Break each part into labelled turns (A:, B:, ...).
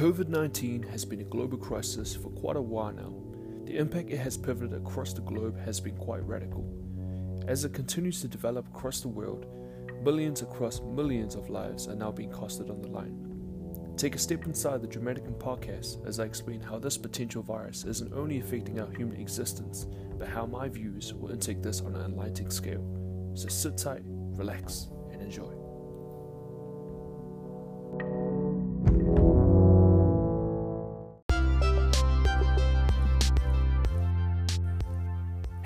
A: COVID 19 has been a global crisis for quite a while now. The impact it has pivoted across the globe has been quite radical. As it continues to develop across the world, billions across millions of lives are now being costed on the line. Take a step inside the Dramatican podcast as I explain how this potential virus isn't only affecting our human existence, but how my views will intake this on an Atlantic scale. So sit tight, relax, and enjoy.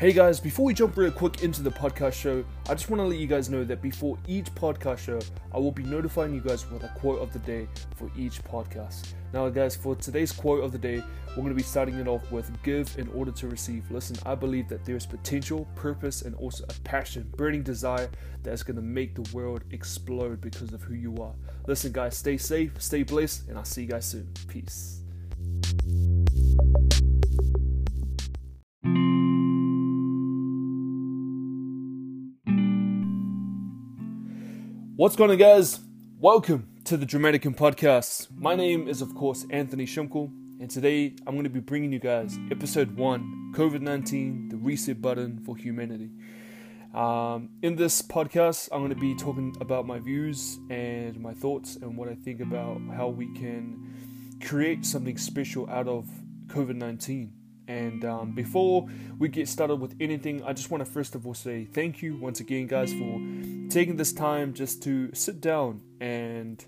A: Hey guys, before we jump real quick into the podcast show, I just want to let you guys know that before each podcast show, I will be notifying you guys with a quote of the day for each podcast. Now, guys, for today's quote of the day, we're going to be starting it off with give in order to receive. Listen, I believe that there's potential, purpose, and also a passion, burning desire that's going to make the world explode because of who you are. Listen, guys, stay safe, stay blessed, and I'll see you guys soon. Peace. What's going on, guys? Welcome to the Dramatican Podcast. My name is, of course, Anthony Shumkel, and today I'm going to be bringing you guys episode one COVID 19, the reset button for humanity. Um, in this podcast, I'm going to be talking about my views and my thoughts and what I think about how we can create something special out of COVID 19 and um, before we get started with anything, I just want to first of all say thank you once again, guys, for taking this time just to sit down and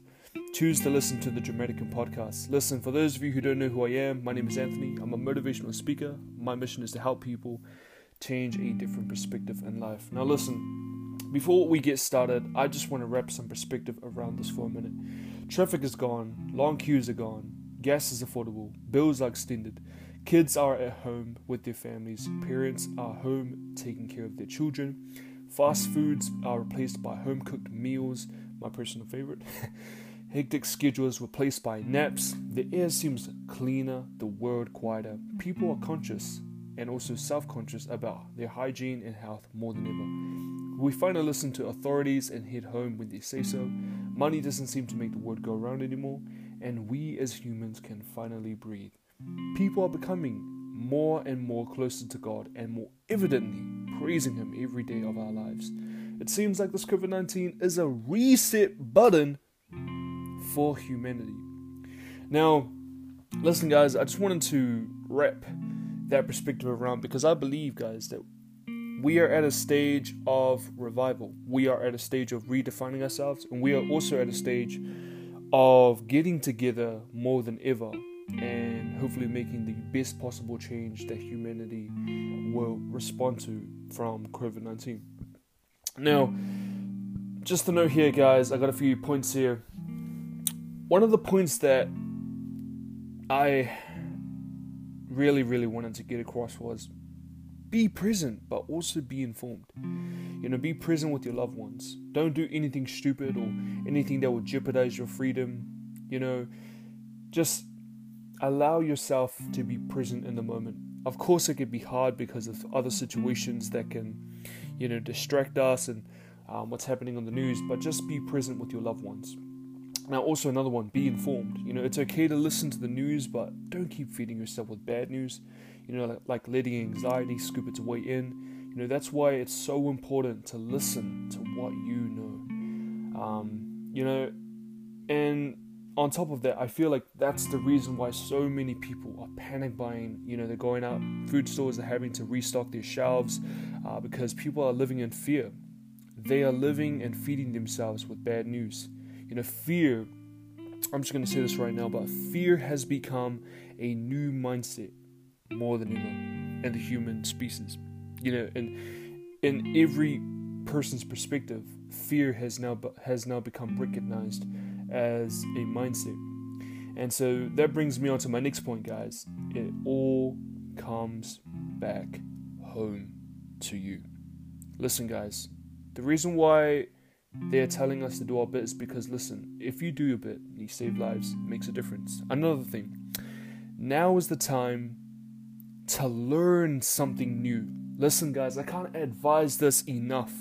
A: choose to listen to the Dramatican podcast. Listen, for those of you who don't know who I am, my name is Anthony. I'm a motivational speaker. My mission is to help people change a different perspective in life. Now, listen, before we get started, I just want to wrap some perspective around this for a minute. Traffic is gone, long queues are gone, gas is affordable, bills are extended. Kids are at home with their families, parents are home taking care of their children. Fast foods are replaced by home cooked meals, my personal favorite. Hectic schedules replaced by naps. The air seems cleaner, the world quieter. People are conscious and also self conscious about their hygiene and health more than ever. We finally listen to authorities and head home when they say so. Money doesn't seem to make the world go around anymore, and we as humans can finally breathe. People are becoming more and more closer to God and more evidently praising Him every day of our lives. It seems like this COVID 19 is a reset button for humanity. Now, listen, guys, I just wanted to wrap that perspective around because I believe, guys, that we are at a stage of revival. We are at a stage of redefining ourselves, and we are also at a stage of getting together more than ever and hopefully making the best possible change that humanity will respond to from COVID 19. Now, just to note here, guys, I got a few points here. One of the points that I really, really wanted to get across was be present, but also be informed. You know, be present with your loved ones. Don't do anything stupid or anything that will jeopardize your freedom. You know, just allow yourself to be present in the moment. Of course, it can be hard because of other situations that can, you know, distract us and um, what's happening on the news, but just be present with your loved ones. Now, also another one, be informed. You know, it's okay to listen to the news, but don't keep feeding yourself with bad news. You know, like, like letting anxiety scoop its way in. You know, that's why it's so important to listen to what you know. Um, you know, and on top of that, I feel like that's the reason why so many people are panic buying. You know, they're going out, food stores are having to restock their shelves uh, because people are living in fear. They are living and feeding themselves with bad news. You know, fear, I'm just going to say this right now, but fear has become a new mindset more than ever in the human species. You know, and in every person's perspective, fear has now has now become recognized as a mindset. And so that brings me on to my next point, guys. It all comes back home to you. Listen, guys, the reason why they're telling us to do our bit is because, listen, if you do your bit, you save lives, makes a difference. Another thing, now is the time to learn something new. Listen, guys, I can't advise this enough.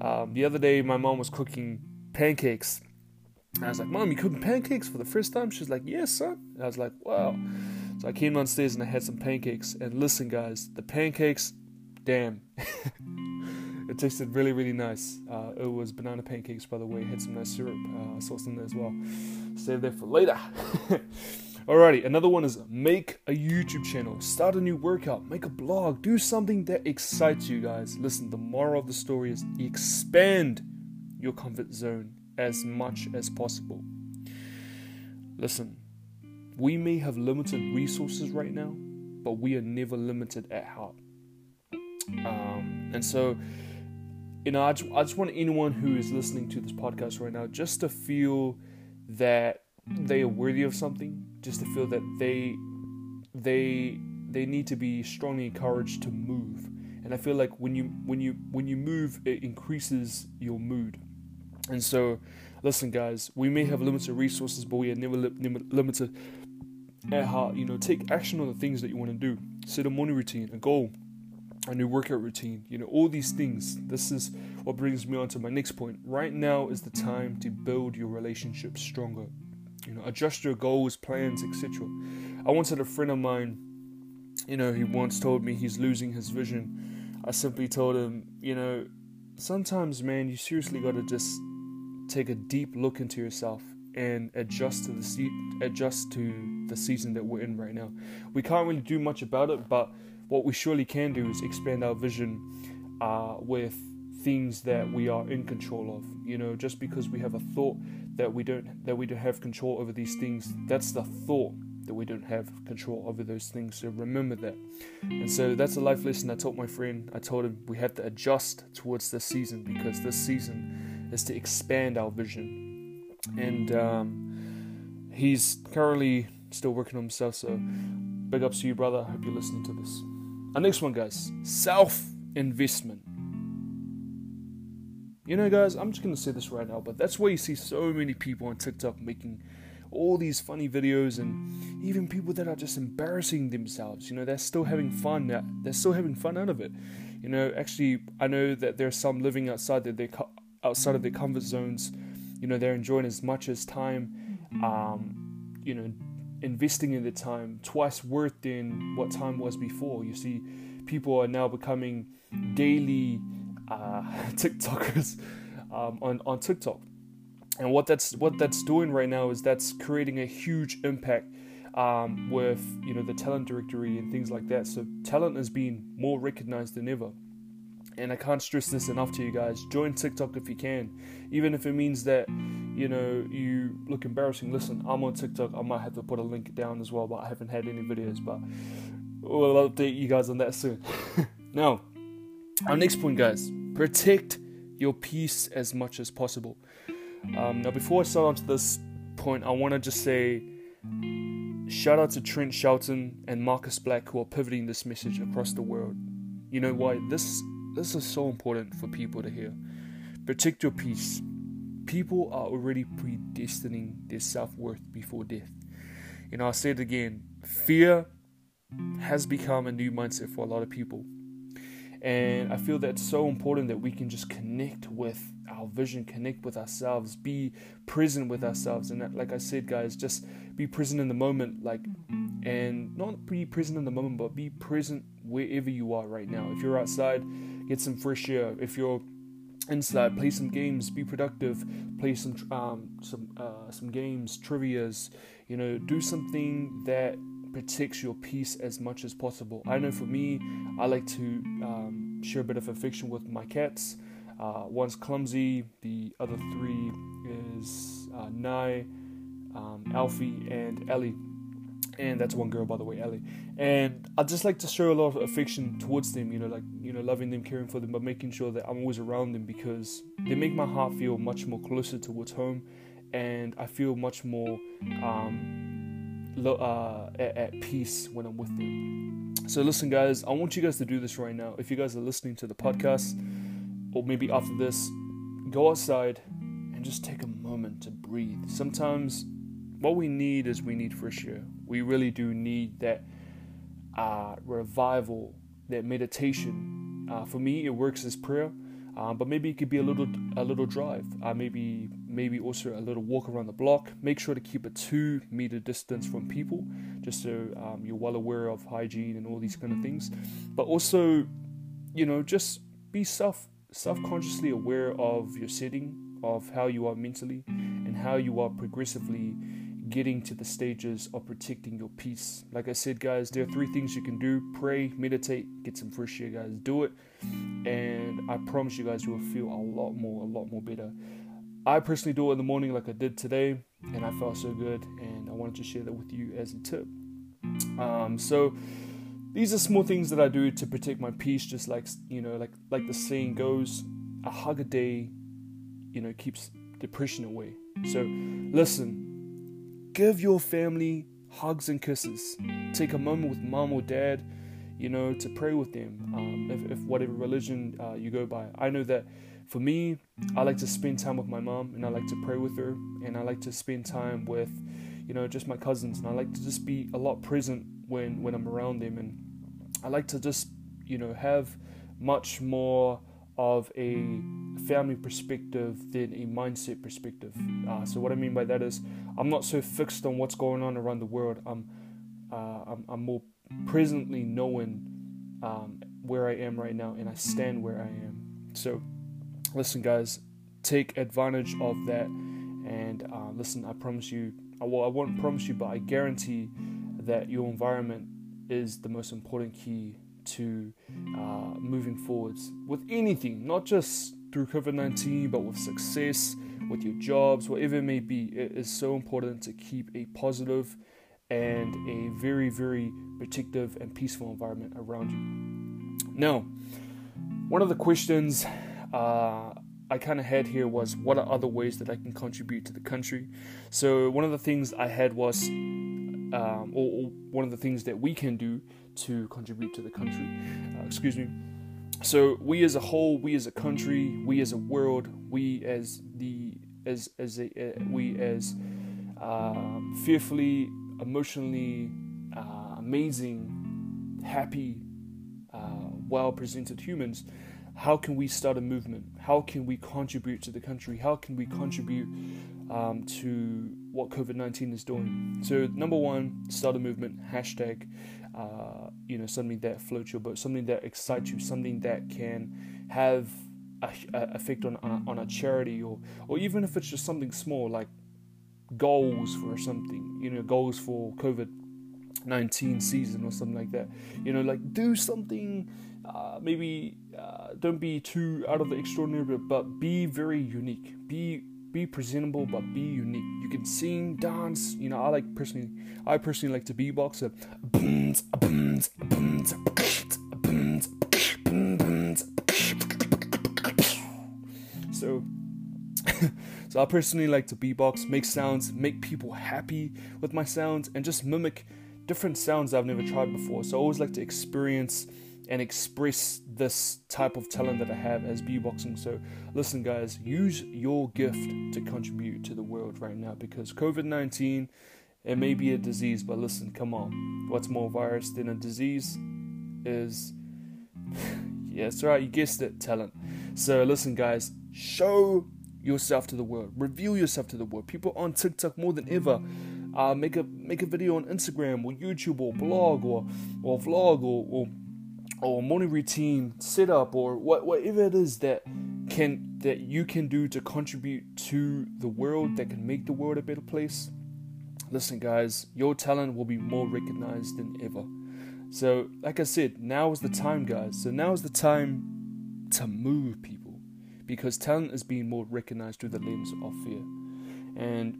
A: Um, the other day, my mom was cooking pancakes And I was like, Mom, you cooking pancakes for the first time? She's like, Yes, son. And I was like, Wow. So I came downstairs and I had some pancakes. And listen, guys, the pancakes, damn. it tasted really, really nice. Uh, it was banana pancakes, by the way. It had some nice syrup uh, sauce in there as well. Save that for later. Alrighty, another one is make a YouTube channel, start a new workout, make a blog, do something that excites you guys. Listen, the moral of the story is expand your comfort zone as much as possible. Listen, we may have limited resources right now, but we are never limited at heart. Um, and so, you know, I just, I just want anyone who is listening to this podcast right now just to feel that they are worthy of something, just to feel that they they they need to be strongly encouraged to move. And I feel like when you when you when you move, it increases your mood. And so, listen, guys, we may have limited resources, but we are never li- limited at heart. You know, take action on the things that you want to do. Set a morning routine, a goal, a new workout routine. You know, all these things. This is what brings me on to my next point. Right now is the time to build your relationship stronger. You know, adjust your goals, plans, etc. I once had a friend of mine. You know, he once told me he's losing his vision. I simply told him, you know, sometimes, man, you seriously got to just take a deep look into yourself and adjust to the se- adjust to the season that we're in right now. We can't really do much about it, but what we surely can do is expand our vision uh, with things that we are in control of. You know, just because we have a thought that we don't that we don't have control over these things, that's the thought that we don't have control over those things. So remember that. And so that's a life lesson I taught my friend. I told him we have to adjust towards this season because this season is to expand our vision. And um, he's currently still working on himself. So big ups to you, brother. I hope you're listening to this. Our next one, guys self investment. You know, guys, I'm just gonna say this right now, but that's why you see so many people on TikTok making all these funny videos and even people that are just embarrassing themselves. You know, they're still having fun. They're still having fun out of it. You know, actually, I know that there's some living outside their, outside of their comfort zones. You know, they're enjoying as much as time. Um, you know, investing in the time twice worth than what time was before. You see, people are now becoming daily uh, TikTokers um, on on TikTok, and what that's what that's doing right now is that's creating a huge impact um, with you know the talent directory and things like that. So talent is being more recognized than ever. And I can't stress this enough to you guys. Join TikTok if you can, even if it means that you know you look embarrassing. Listen, I'm on TikTok. I might have to put a link down as well, but I haven't had any videos. But we'll update you guys on that soon. now, our next point, guys: protect your peace as much as possible. Um, now, before I start onto this point, I want to just say shout out to Trent Shelton and Marcus Black who are pivoting this message across the world. You know why? This this is so important for people to hear. Protect your peace. People are already predestining their self worth before death. You know, I'll say it again fear has become a new mindset for a lot of people. And I feel that's so important that we can just connect with our vision, connect with ourselves, be present with ourselves. And that, like I said, guys, just be present in the moment, like, and not be present in the moment, but be present wherever you are right now. If you're outside, get some fresh air. If you're inside, play some games, be productive, play some um, some uh, some games, trivia's. You know, do something that protects your peace as much as possible. I know for me, I like to um, share a bit of affection with my cats. Uh, one's clumsy, the other three is uh, Nye, um, Alfie, and Ellie. And that's one girl, by the way, Ellie. And I just like to show a lot of affection towards them, you know, like, you know, loving them, caring for them, but making sure that I'm always around them because they make my heart feel much more closer towards home. And I feel much more um, uh, at, at peace when I'm with them. So, listen, guys, I want you guys to do this right now. If you guys are listening to the podcast, or maybe after this, go outside and just take a moment to breathe. Sometimes what we need is we need fresh air. We really do need that uh, revival, that meditation. Uh, for me, it works as prayer, uh, but maybe it could be a little a little drive. Uh, maybe maybe also a little walk around the block. Make sure to keep a two meter distance from people, just so um, you're well aware of hygiene and all these kind of things. But also, you know, just be self self consciously aware of your setting, of how you are mentally, and how you are progressively getting to the stages of protecting your peace. Like I said, guys, there are three things you can do pray, meditate, get some fresh air, guys. Do it. And I promise you guys, you will feel a lot more, a lot more better. I personally do it in the morning, like I did today, and I felt so good. And I wanted to share that with you as a tip. Um, so, these are small things that I do to protect my peace, just like you know, like like the saying goes, a hug a day, you know, keeps depression away. So, listen, give your family hugs and kisses. Take a moment with mom or dad, you know, to pray with them, um, if, if, whatever religion uh, you go by. I know that for me, I like to spend time with my mom and I like to pray with her, and I like to spend time with, you know, just my cousins, and I like to just be a lot present when when I'm around them, and I like to just, you know, have much more of a family perspective than a mindset perspective. Uh, so what I mean by that is I'm not so fixed on what's going on around the world. I'm uh, I'm, I'm, more presently knowing um, where I am right now, and I stand where I am. So listen, guys, take advantage of that, and uh, listen. I promise you. Well, I won't promise you, but I guarantee that your environment is the most important key to uh, moving forwards with anything, not just through COVID 19, but with success, with your jobs, whatever it may be. It is so important to keep a positive and a very, very protective and peaceful environment around you. Now, one of the questions uh, I kind of had here was what are other ways that I can contribute to the country? So, one of the things I had was, um, or, or one of the things that we can do to contribute to the country. Uh, excuse me. So we as a whole, we as a country, we as a world, we as the as as a uh, we as um, fearfully, emotionally uh, amazing, happy, uh, well presented humans. How can we start a movement? How can we contribute to the country? How can we contribute um, to what COVID 19 is doing? So, number one, start a movement, hashtag uh, you know something that floats your boat, something that excites you, something that can have a, a effect on, on a, on a charity, or or even if it's just something small like goals for something, you know, goals for COVID 19 season or something like that. You know, like do something, uh, maybe uh, don't be too out of the extraordinary, but be very unique. Be be presentable but be unique. You can sing, dance. You know, I like personally, I personally like to beatbox. So, so, so I personally like to beatbox, make sounds, make people happy with my sounds, and just mimic different sounds I've never tried before. So I always like to experience and express this type of talent that I have as beatboxing. So, listen, guys, use your gift to contribute to the world right now because COVID 19, it may be a disease, but listen, come on. What's more virus than a disease is, yeah, right, you guessed it, talent. So, listen, guys, show yourself to the world, reveal yourself to the world. People on TikTok more than ever. Uh, make a make a video on Instagram or YouTube or blog or or vlog or, or or morning routine setup or what, whatever it is that can that you can do to contribute to the world that can make the world a better place. Listen guys your talent will be more recognized than ever. So like i said now is the time guys. So now is the time to move people because talent is being more recognized through the lens of fear. And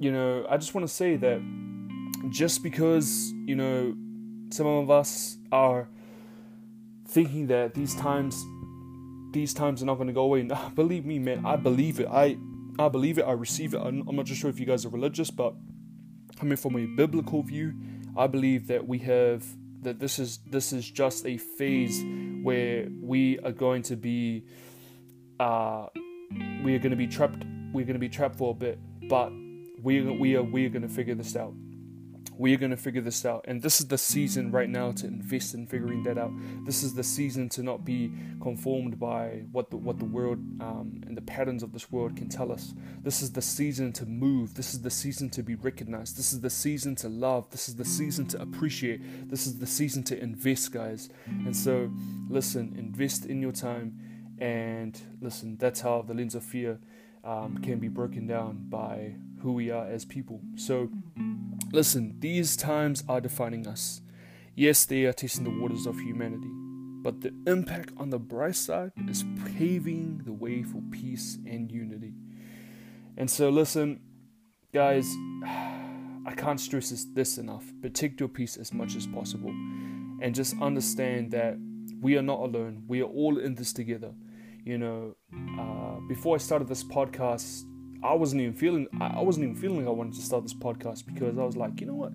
A: you know i just want to say that just because you know some of us are thinking that these times these times are not going to go away. Believe me, man, I believe it. I I believe it. I receive it. I'm, I'm not just sure if you guys are religious, but coming from a biblical view, I believe that we have that this is this is just a phase where we are going to be uh we are going to be trapped we're going to be trapped for a bit but we we are we are going to figure this out we are going to figure this out. And this is the season right now to invest in figuring that out. This is the season to not be conformed by what the, what the world um, and the patterns of this world can tell us. This is the season to move. This is the season to be recognized. This is the season to love. This is the season to appreciate. This is the season to invest, guys. And so, listen, invest in your time. And listen, that's how the lens of fear um, can be broken down by who we are as people. So, listen, these times are defining us. Yes, they are testing the waters of humanity, but the impact on the bright side is paving the way for peace and unity. And so, listen, guys, I can't stress this, this enough. Protect your peace as much as possible. And just understand that we are not alone. We are all in this together. You know, uh, before I started this podcast, I wasn't even feeling I wasn't even feeling like I wanted to start this podcast because I was like, you know what?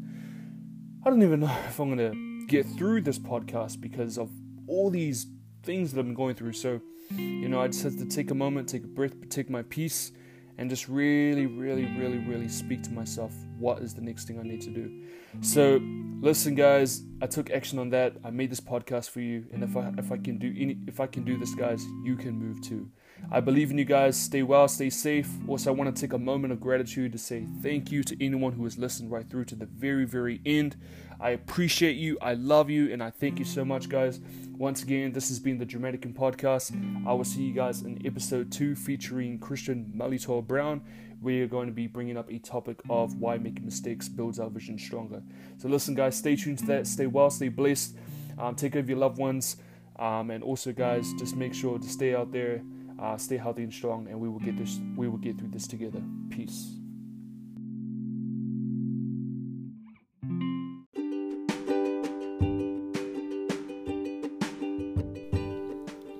A: I don't even know if I'm gonna get through this podcast because of all these things that I've been going through. So, you know, I just had to take a moment, take a breath, take my peace, and just really, really, really, really speak to myself what is the next thing I need to do. So, listen, guys, I took action on that. I made this podcast for you, and if I if I can do any if I can do this, guys, you can move too. I believe in you guys. Stay well, stay safe. Also, I want to take a moment of gratitude to say thank you to anyone who has listened right through to the very, very end. I appreciate you. I love you. And I thank you so much, guys. Once again, this has been the Dramatican Podcast. I will see you guys in episode two featuring Christian Malitor Brown. We are going to be bringing up a topic of why making mistakes builds our vision stronger. So, listen, guys, stay tuned to that. Stay well, stay blessed. Um, take care of your loved ones. Um, and also, guys, just make sure to stay out there uh, stay healthy and strong, and we will get this. We will get through this together. Peace.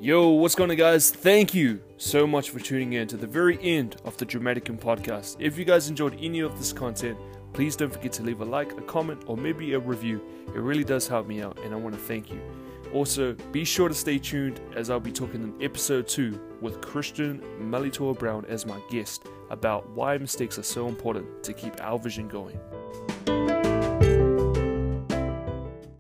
A: Yo, what's going on, guys? Thank you so much for tuning in to the very end of the Dramatican podcast. If you guys enjoyed any of this content, please don't forget to leave a like, a comment, or maybe a review. It really does help me out, and I want to thank you. Also, be sure to stay tuned as I'll be talking in episode 2 with Christian Malitor Brown as my guest about why mistakes are so important to keep our vision going.